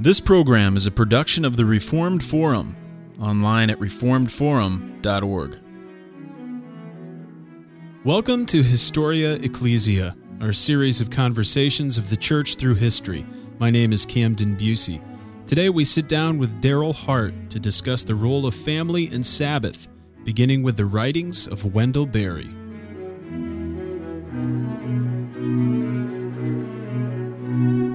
This program is a production of the Reformed Forum, online at reformedforum.org. Welcome to Historia Ecclesia, our series of conversations of the church through history. My name is Camden Bucey. Today we sit down with Darryl Hart to discuss the role of family and Sabbath, beginning with the writings of Wendell Berry.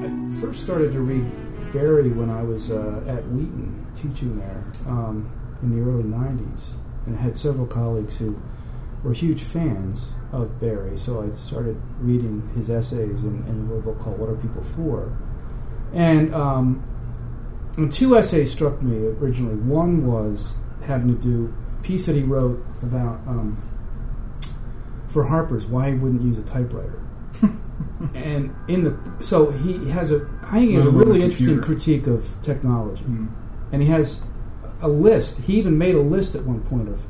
I first started to read Berry when I was uh, at Wheaton teaching there um, in the early 90s, and I had several colleagues who were huge fans of Berry, so I started reading his essays in, in a little book called What Are People For? And, um, and two essays struck me originally. One was having to do a piece that he wrote about um, for Harper's why he wouldn't use a typewriter. and in the so he has a I think he has a Not on a really interesting critique of technology, Mm. and he has a list. He even made a list at one point of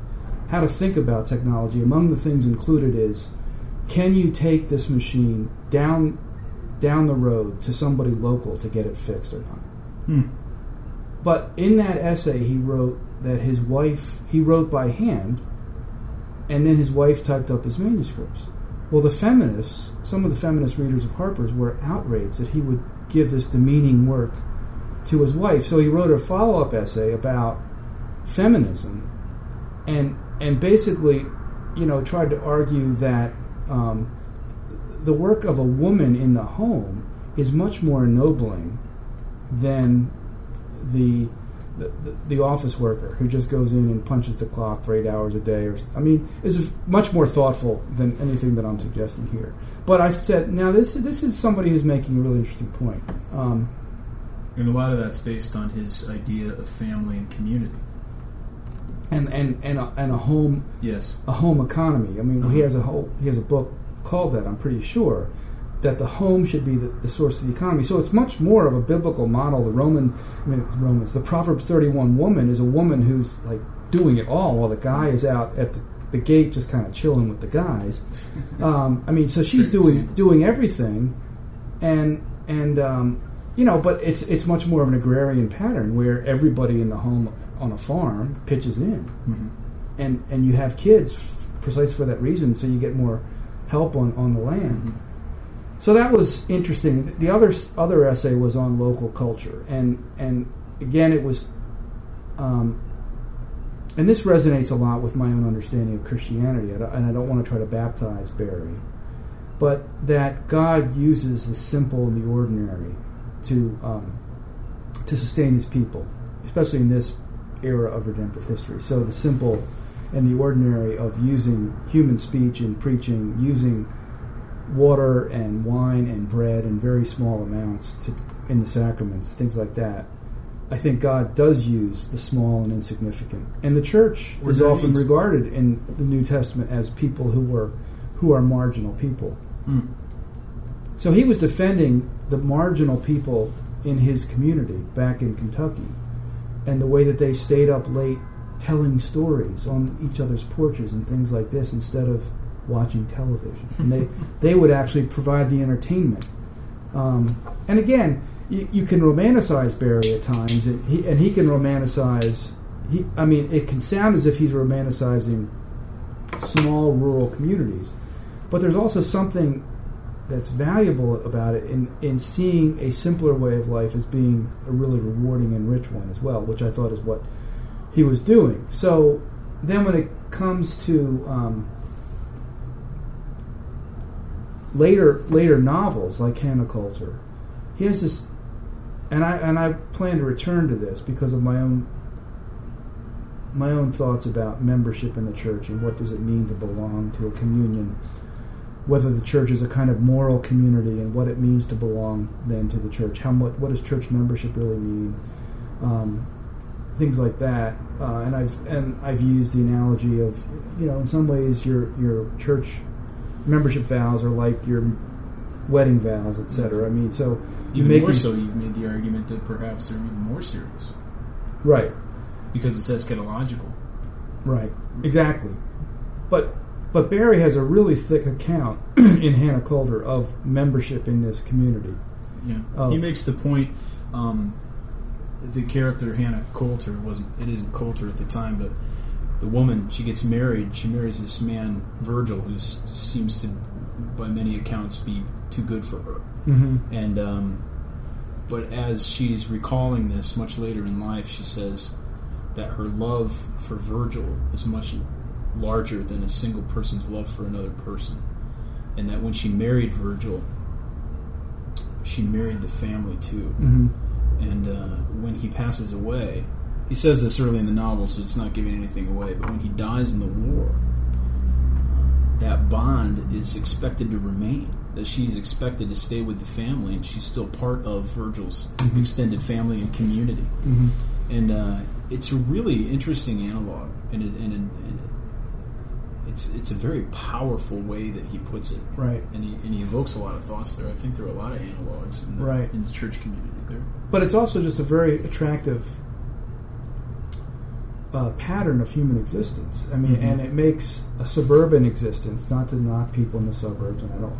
how to think about technology. Among the things included is, can you take this machine down down the road to somebody local to get it fixed or not? Hmm. But in that essay, he wrote that his wife, he wrote by hand, and then his wife typed up his manuscripts. Well, the feminists, some of the feminist readers of Harper's, were outraged that he would give this demeaning work to his wife. So he wrote a follow up essay about feminism and, and basically, you know, tried to argue that um, the work of a woman in the home is much more ennobling than the, the the office worker who just goes in and punches the clock for eight hours a day. Or I mean, is much more thoughtful than anything that I'm suggesting here. But I said, now this this is somebody who's making a really interesting point. Um, And a lot of that's based on his idea of family and community. and and and a, and a home Yes. a home economy. I mean, he Uh-huh. has a whole he has a book called that. I'm pretty sure that the home should be the, the source of the economy. So it's much more of a biblical model. The Roman I mean, Romans, the Proverbs 31 woman is a woman who's like doing it all, while the guy is out at the, the gate just kind of chilling with the guys. Um, I mean, so she's doing doing everything, and and um, you know, but it's it's much more of an agrarian pattern where everybody in the home on a farm pitches in hmm and and you have kids f- precisely for that reason, so you get more help on, on the land. Mhm. So that was interesting. The other other essay was on local culture, and and again it was, um, and this resonates a lot with my own understanding of Christianity. And I don't want to try to baptize Berry, but that God uses the simple and the ordinary to um, to sustain His people, especially in this era of redemptive history. So the simple and the ordinary of using human speech and preaching, using water and wine and bread in very small amounts to, in the sacraments, things like that. I think God does use the small and insignificant, and the church Or is often means- regarded in the New Testament as people who were who are marginal people. Mm. So he was defending the marginal people in his community back in Kentucky and the way that they stayed up late telling stories on each other's porches and things like this instead of watching television. And they, they would actually provide the entertainment. Um, and again, you, you can romanticize Berry at times, and he, and he can romanticize. He, I mean, it can sound as if he's romanticizing small rural communities, but there's also something that's valuable about it in, in seeing a simpler way of life as being a really rewarding and rich one as well, which I thought is what he was doing. So then when it comes to um, later later novels like Hannah Coulter, he has this, and I and I plan to return to this because of my own my own thoughts about membership in the church and what does it mean to belong to a communion whether the church is a kind of moral community and what it means to belong then to the church. How what what does church membership really mean? Um, things like that. Uh, and I've and I've used the analogy of you know in some ways your your church membership vows are like your wedding vows, etc. I mean, so Even make more so, you've made the argument that perhaps they're even more serious right, because it's eschatological. right, exactly. But but Berry has a really thick account in Hannah Coulter of membership in this community. Yeah, Oh. he makes the point um, the character Hannah Coulter wasn't. It isn't Coulter at the time, but the woman she gets married. She marries this man Virgil, who seems to, by many accounts, be too good for her. Mm-hmm. And um, but as she's recalling this much later in life, she says that her love for Virgil is much larger than a single person's love for another person, and that when she married Virgil, she married the family too. Mm-hmm. And uh, when he passes away, he says this early in the novel, so it's not giving anything away. But when he dies in the war, uh, that bond is expected to remain. That she's expected to stay with the family, and she's still part of Virgil's Mhm. extended family and community. Mm-hmm. And uh, it's a really interesting analog, and, it, and, it, and it, it's it's a very powerful way that he puts it. Right. And he, and he evokes a lot of thoughts there. I think there are a lot of analogs in the, Right. in the church community there. But it's also just a very attractive uh, pattern of human existence. I mean, Mhm. and it makes a suburban existence, not to knock people in the suburbs, and I don't.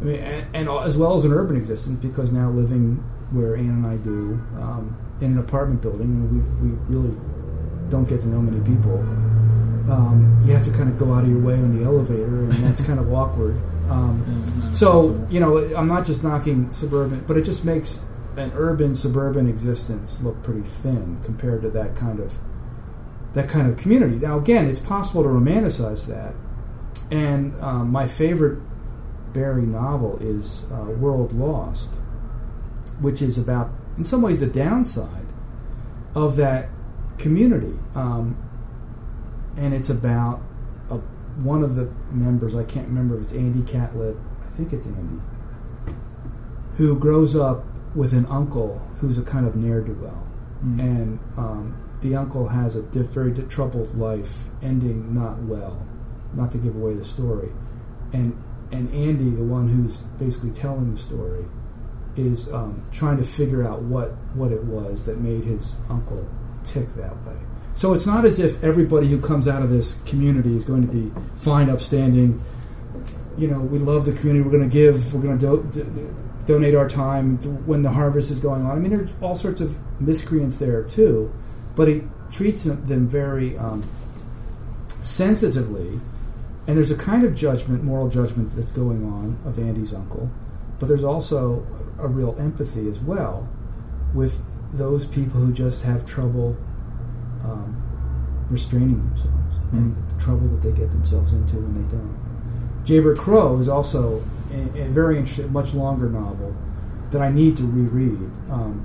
I mean, and, and as well as an urban existence, because now living where Ann and I do um, in an apartment building, we, we really don't get to know many people. Um, you have to kind of go out of your way on the elevator, and that's kind of awkward. Um, so you know, I'm not just knocking suburban, but it just makes an urban suburban existence look pretty thin compared to that kind of that kind of community. Now, again, it's possible to romanticize that, and um, my favorite Berry novel is uh, World Lost, which is about, in some ways, the downside of that community, um, and it's about a, one of the members. I can't remember if it's Andy Catlett. I think it's Andy, who grows up with an uncle who's a kind of ne'er do well Mm. and um, the uncle has a diff- very troubled life, ending not well. Not to give away the story, and and Andy, the one who's basically telling the story, is um, trying to figure out what what it was that made his uncle tick that way. So it's not as if everybody who comes out of this community is going to be fine, upstanding. You know, we love the community. We're going to give. We're going to do, do, donate our time when the harvest is going on. I mean, there's all sorts of miscreants there too, but he treats them very um, sensitively, and there's a kind of judgment, moral judgment that's going on of Andy's uncle, but there's also a real empathy as well with those people who just have trouble um, restraining themselves and the trouble that they get themselves into when they don't. Jayber Crow is also a, a very interesting, much longer novel that I need to reread, um,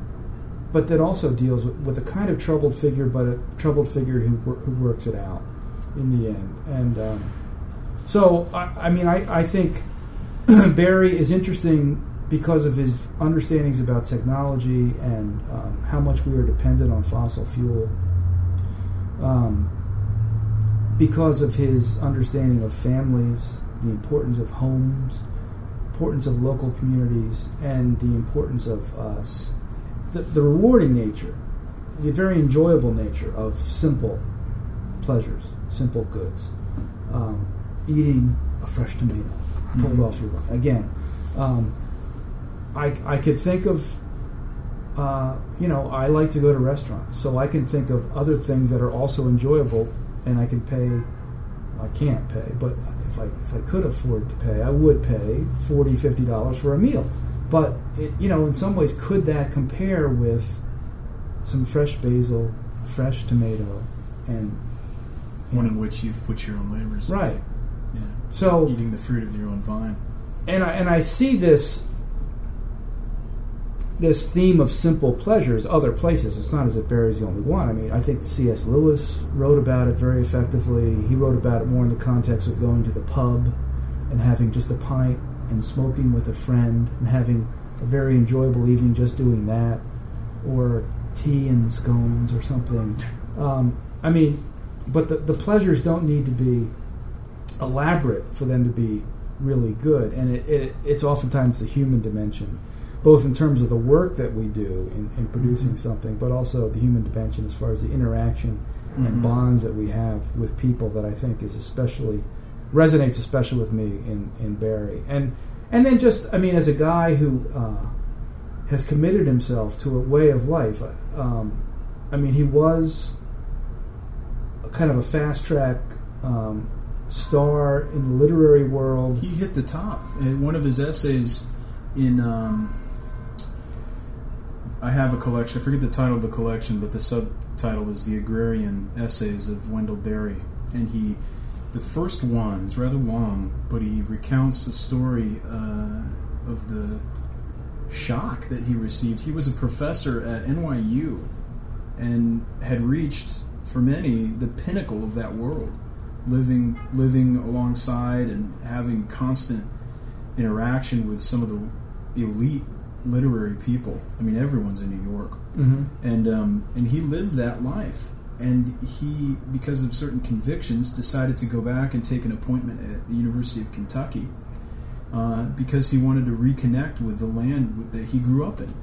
but that also deals with, with a kind of troubled figure, but a troubled figure who, who works it out in the end. And um, so, I, I mean, I, I think Berry is interesting because of his understandings about technology and um, how much we are dependent on fossil fuel. Um, because of his understanding of families, the importance of homes, importance of local communities, and the importance of uh, the, the rewarding nature, the very enjoyable nature of simple pleasures, simple goods. Um, eating a fresh tomato pulled Mhm. off your vine. Again, um, I, I could think of, uh, you know, I like to go to restaurants, so I can think of other things that are also enjoyable, and I can pay. I can't pay, but if I if I could afford to pay, I would pay 40 50 dollars for a meal. But it, you know, in some ways, could that compare with some fresh basil, fresh tomato, and One in which you've put your own labors. into. right? Yeah. So Eating the fruit of your own vine. and I, and I see this this theme of simple pleasures other places. It's not as if Berry's the only one. I mean, I think C.S. Lewis wrote about it very effectively. He wrote about it more in the context of going to the pub and having just a pint and smoking with a friend and having a very enjoyable evening just doing that, or tea and scones or something. Um, I mean, but the, the pleasures don't need to be elaborate for them to be really good, and it, it, it's oftentimes the human dimension, both in terms of the work that we do in, in producing Mhm. something, but also the human dimension as far as the interaction and Mhm. bonds that we have with people that I think is especially resonates especially with me in, in Berry, and and then just I mean as a guy who uh, has committed himself to a way of life. Um, I mean, he was kind of a fast track um, star in the literary world. He hit the top. And one of his essays in. Um, I have a collection. I forget the title of the collection, but the subtitle is "The Agrarian Essays of Wendell Berry," and he, the first one is rather long, but he recounts the story uh, of the shock that he received. He was a professor at NYU and had reached, for many, the pinnacle of that world, living living alongside and having constant interaction with some of the elite literary people. I mean, everyone's in New York, Mm-hmm. and um, and he lived that life. And he, because of certain convictions, decided to go back and take an appointment at the University of Kentucky uh, because he wanted to reconnect with the land that he grew up in.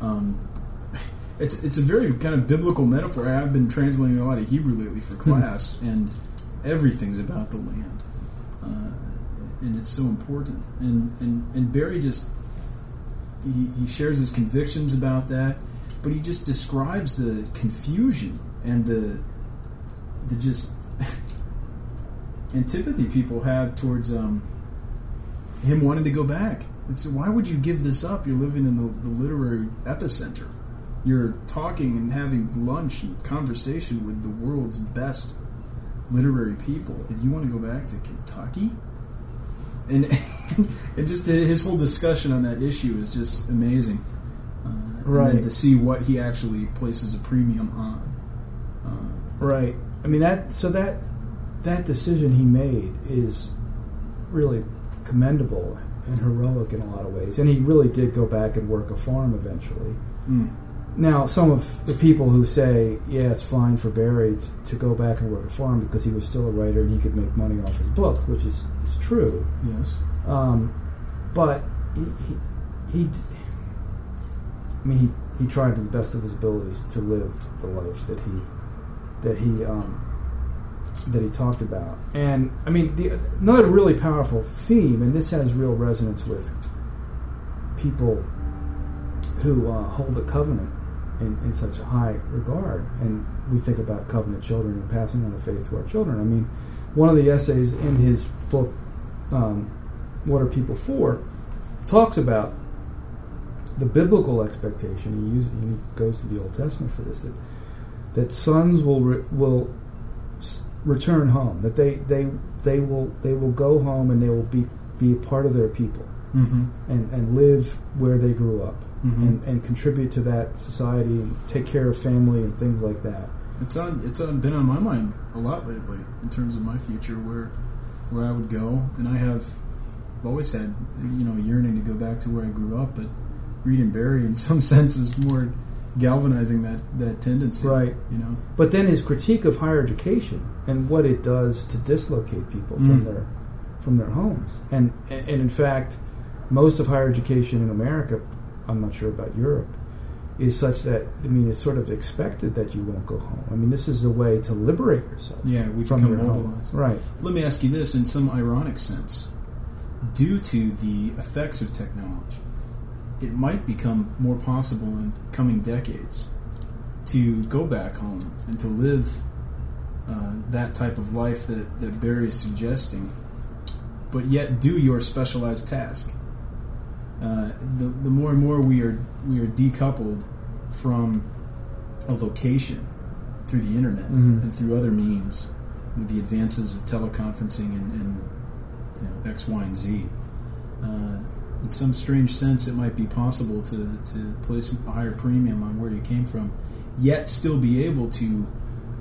Um, it's it's a very kind of biblical metaphor. I've been translating a lot of Hebrew lately for class, and everything's about the land, uh, and it's so important. And and and Berry just he, he shares his convictions about that, but he just describes the confusion and the the just antipathy people have towards um, him wanting to go back. And so, why would you give this up? You're living in the, the literary epicenter. You're talking and having lunch and conversation with the world's best literary people, and you want to go back to Kentucky? And and just his whole discussion on that issue is just amazing. Uh, and Right. to see what he actually places a premium on. Uh, Right. I mean that. So that that decision he made is really commendable and heroic in a lot of ways. And he really did go back and work a farm eventually. mm. Now, some of the people who say, "Yeah, it's fine for Berry t- to go back and work a farm because he was still a writer and he could make money off his book," which is, is true. Yes. Um, but he, he, he, I mean, he, he tried to the best of his abilities to live the life that he that he um, that he talked about. And I mean, the, another really powerful theme, and this has real resonance with people who uh, hold a covenant in, in such a high regard. And we think about covenant children and passing on the faith to our children. I mean, one of the essays in his book, um, What Are People For, talks about the biblical expectation. He, uses, he goes to the Old Testament for this that that sons will re, will s- return home. That they, they they will they will go home and they will be be a part of their people Mm-hmm. and, and live where they grew up Mhm. and, and contribute to that society and take care of family and things like that. It's on. It's on, been on my mind a lot lately in terms of my future, where where I would go, and I have always had you know a yearning to go back to where I grew up. But Reed and Berry, in some sense, is more galvanizing that that tendency. Right. You know. But then his critique of higher education and what it does to dislocate people from Mm. their from their homes, and and in fact, most of higher education in America, I'm not sure about Europe, is such that I mean it's sort of expected that you won't go home. I mean this is a way to liberate yourself Yeah, we from become home. mobilized. Right. Let me ask you this in some ironic sense. Due to the effects of technology, it might become more possible in coming decades to go back home and to live uh, that type of life that, that Berry is suggesting, but yet do your specialized task. Uh, the, the more and more we are we are decoupled from a location through the internet Mhm. and through other means, with the advances of teleconferencing and, and you know, X, Y, and Z. Uh, in some strange sense, it might be possible to, to place a higher premium on where you came from, yet still be able to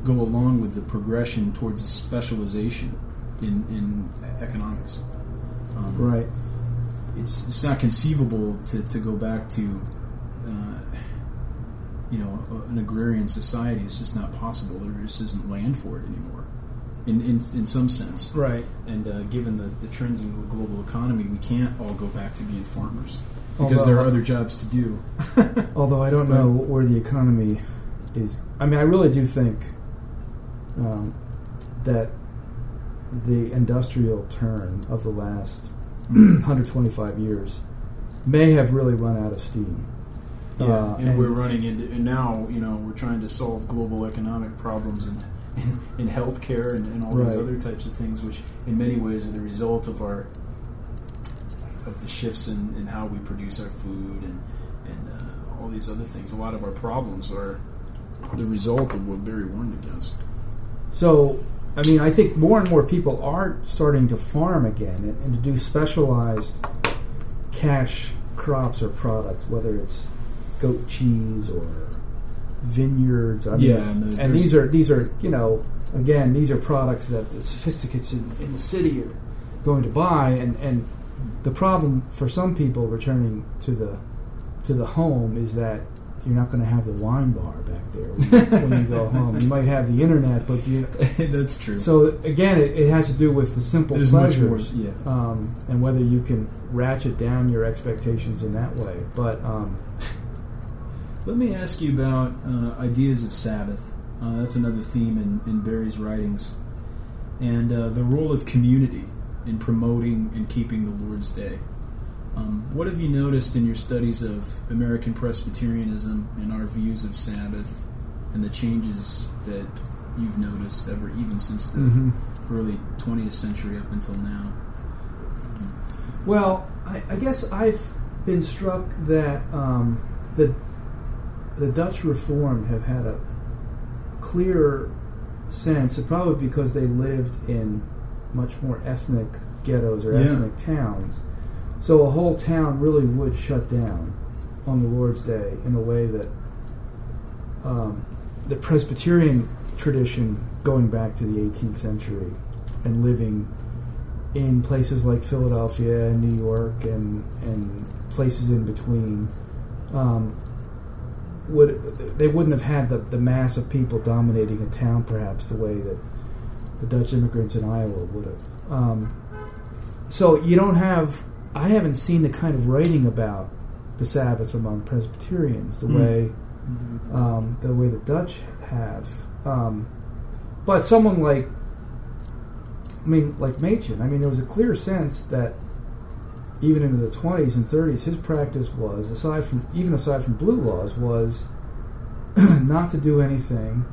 go along with the progression towards a specialization in, in economics. Um, Right. it's, it's not conceivable to, to go back to uh, you know an agrarian society. It's just not possible. There just isn't land for it anymore, in in, in some sense. Right. And uh, given the, the trends in the global economy, we can't all go back to being farmers because Although- there are other jobs to do. Although I don't know where the economy is. I mean, I really do think um, that the industrial turn of the last 125 years may have really run out of steam. Yeah, Uh, and, we're running into, and now you know we're trying to solve global economic problems in in, in healthcare and, and all these other types of things, which in many ways are the result of our of the shifts in, in how we produce our food and and uh, all these other things. A lot of our problems are the result of what Berry warned against. So, I mean, I think more and more people are starting to farm again and, and to do specialized cash crops or products, whether it's goat cheese or vineyards. I mean, Yeah, and and there's- these are these are you know again these are products that the sophisticates in, in the city are going to buy, and and the problem for some people returning to the to the home is that you're not going to have the wine bar back there when, when you go home. You might have the internet, but you. That's true. So again, it, it has to do with the simple There's much more. pleasures, Yeah. um, and whether you can ratchet down your expectations in that way. But um, Let me ask you about uh, ideas of Sabbath. Uh, that's another theme in, in Berry's writings. And uh, the role of community in promoting and keeping the Lord's Day. Um, what have you noticed in your studies of American Presbyterianism and our views of Sabbath and the changes that you've noticed ever, even since the mhm. early 20th century up until now? well, I, I guess I've been struck that um, the the Dutch Reformed have had a clear sense, and probably because they lived in much more ethnic ghettos or Yeah. ethnic towns. So a whole town really would shut down on the Lord's Day in a way that um, the Presbyterian tradition going back to the 18th century and living in places like Philadelphia and New York and, and places in between um, would they wouldn't have had the, the mass of people dominating a town perhaps the way that the Dutch immigrants in Iowa would have. Um, so you don't have I haven't seen the kind of writing about the Sabbath among Presbyterians the Hmm. way um, the way the Dutch have. Um, but someone like, I mean, like Machen, I mean, there was a clear sense that even into the 20s and 30s, his practice was, aside from even aside from blue laws, was not to do anything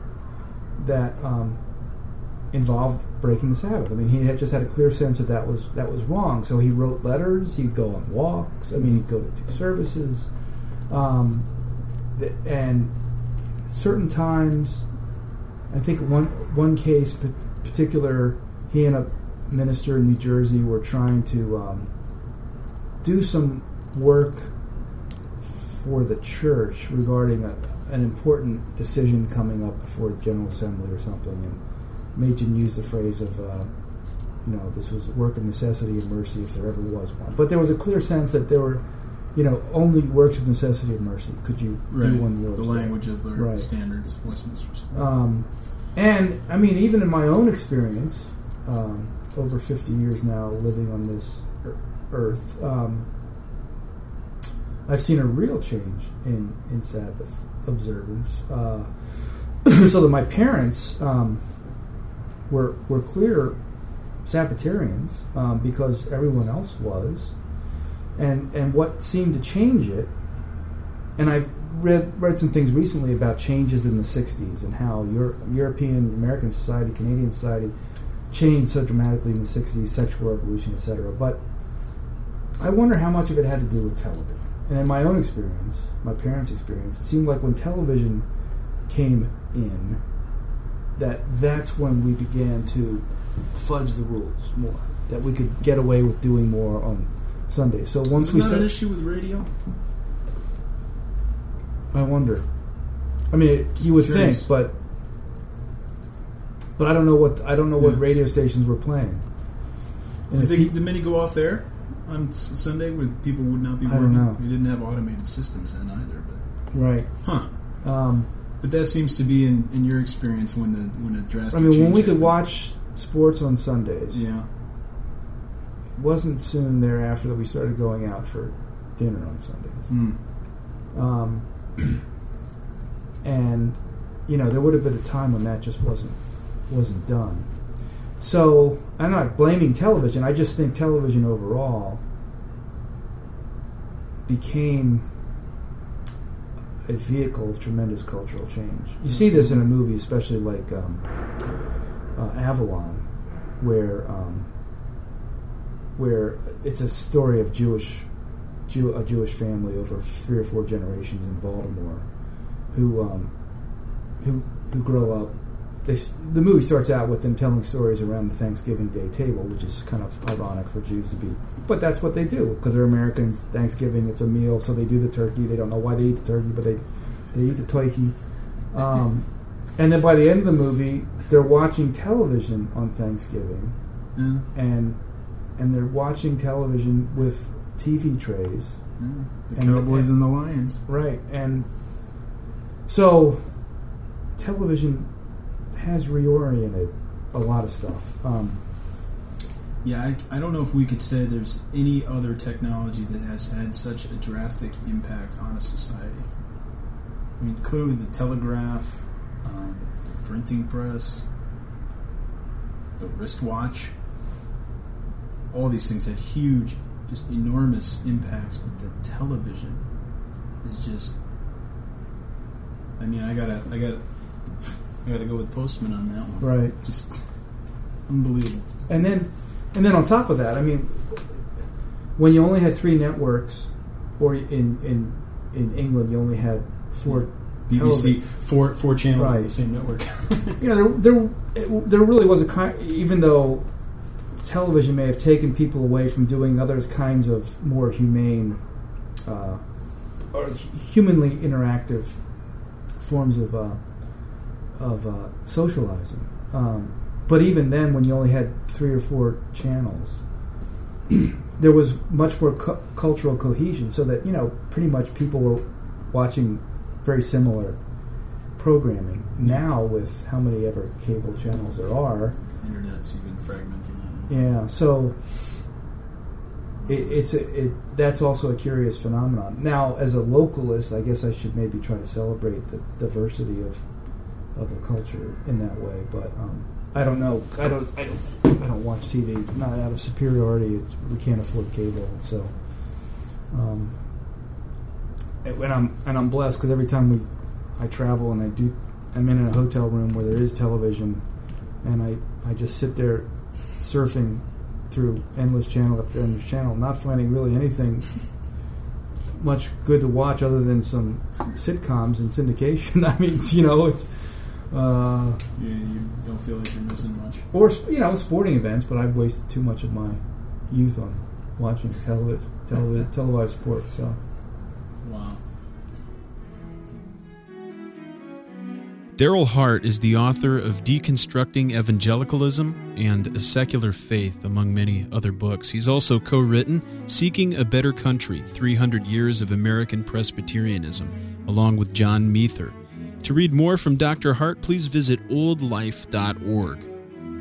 that um, involved breaking the Sabbath. I mean, he had just had a clear sense that that was that was wrong. So he wrote letters. He'd go on walks. I mean, he'd go to services. Um, th- and certain times, I think one one case pa- particular, he and a minister in New Jersey were trying to um, do some work for the church regarding a, an important decision coming up before the General Assembly or something, and Machen used the phrase of. Uh, you know, this was work of necessity and mercy if there ever was one. But there was a clear sense that there were, you know, only works of necessity and mercy could you Right. do one the language of the Right. standards, Westminster's. Um, and I mean, even in my own experience, um, over 50 years now living on this earth, um, I've seen a real change in, in Sabbath observance. Uh, so that my parents um, were were clear Sabbatarians um, because everyone else was, and and what seemed to change it and I've read read some things recently about changes in the '60s and how Euro- European, American society, Canadian society changed so dramatically in the '60s, sexual revolution, etc. But I wonder how much of it had to do with television. And in my own experience, my parents' experience, it seemed like when television came in, that that's when we began to fudge the rules more. That we could get away with doing more on Sundays. So once Isn't we that said, an issue with radio? I wonder. I mean, it, you would curious. think, but but I don't know what I don't know what radio stations were playing. And think pe- the minute go off there on Sunday, where people would not be I working. know. We didn't have automated systems then either, but right. huh. Um, But that seems to be in, in your experience when the when a drastic. I mean, when we could watch sports on Sundays, Yeah, it wasn't soon thereafter that we started going out for dinner on Sundays. Hmm. Um, and you know, there would have been a time when that just wasn't wasn't done. So I'm not blaming television. I just think television overall became a vehicle of tremendous cultural change. You see this in a movie, especially like um, uh, Avalon, where um, where it's a story of Jewish Jew, a Jewish family over three or four generations in Baltimore, who um, who who grow up. They, the movie starts out with them telling stories around the Thanksgiving Day table, which is kind of ironic for Jews to be, but that's what they do because they're Americans. Thanksgiving, it's a meal, so they do the turkey. They don't know why they eat the turkey, but they they eat the turkey. Um, and then by the end of the movie, they're watching television on Thanksgiving, Yeah. and and they're watching television with TV trays. Yeah. The And- Cowboys and the Lions. Right, and so television has reoriented a lot of stuff. Um, Yeah, I, I don't know if we could say there's any other technology that has had such a drastic impact on a society. I mean, clearly the telegraph, um, the printing press, the wristwatch, all these things had huge, just enormous impacts. But the television is just. I mean, I gotta, I gotta, I gotta go with Postman on that one. right, Just unbelievable. and then and then on top of that, I mean, when you only had three networks, or in in in England you only had four. BBC television- four four channels on Right. the same network. you know, there there, it, there really was a kind. Even though television may have taken people away from doing other kinds of more humane uh, or humanly interactive forms of uh, of uh, socializing. Um, but even then, when you only had three or four channels, there was much more cu- cultural cohesion. So that you know, pretty much people were watching very similar programming. Now, with how many ever cable channels there are, Internet's even fragmented. yeah. So it, it's a, it that's also a curious phenomenon. Now, as a localist, I guess I should maybe try to celebrate the diversity of of the culture in that way. But um, I don't know. I don't. I don't. I don't watch TV. Not out of superiority. We can't afford cable, so. Um, and I'm and I'm blessed because every time we I travel and I do I'm in a hotel room where there is television, and I I just sit there surfing through endless channel after endless channel, not finding really anything much good to watch other than some sitcoms and syndication. I mean, you know, it's uh, You, you don't feel like you're missing much. or you know sporting events, but I've wasted too much of my youth on watching television, television televised sports. So Wow. Darryl Hart is the author of Deconstructing Evangelicalism and A Secular Faith, among many other books. He's also co written Seeking a Better Country 300 Years of American Presbyterianism, along with John Muether. To read more from Dr. Hart, please visit oldlife.org.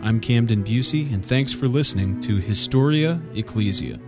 I'm Camden Bucey, and thanks for listening to Historia Ecclesia.